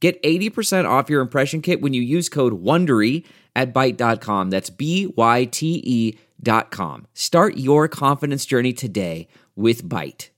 Get 80% off your impression kit when you use code WONDERY at Byte.com. That's B-Y-T-E dot com. Start your confidence journey today with Byte.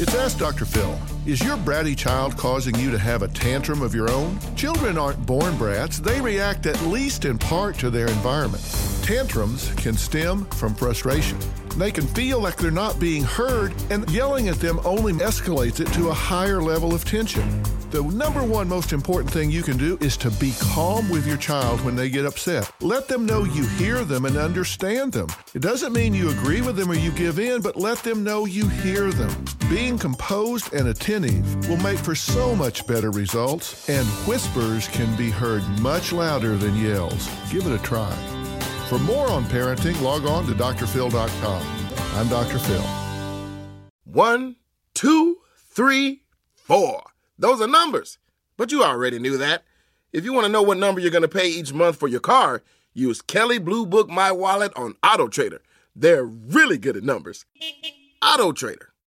It's Ask Dr. Phil. Is your bratty child causing you to have a tantrum of your own? Children aren't born brats, they react at least in part to their environment. Tantrums can stem from frustration. They can feel like they're not being heard, and yelling at them only escalates it to a higher level of tension. The number one most important thing you can do is to be calm with your child when they get upset. Let them know you hear them and understand them. It doesn't mean you agree with them or you give in, but let them know you hear them. Being composed and attentive will make for so much better results, and whispers can be heard much louder than yells. Give it a try. For more on parenting, log on to drphil.com. I'm Dr. Phil. One, two, three, four. Those are numbers. But you already knew that. If you want to know what number you're going to pay each month for your car, use Kelley Blue Book My Wallet on Auto Trader. They're really good at numbers. Auto Trader.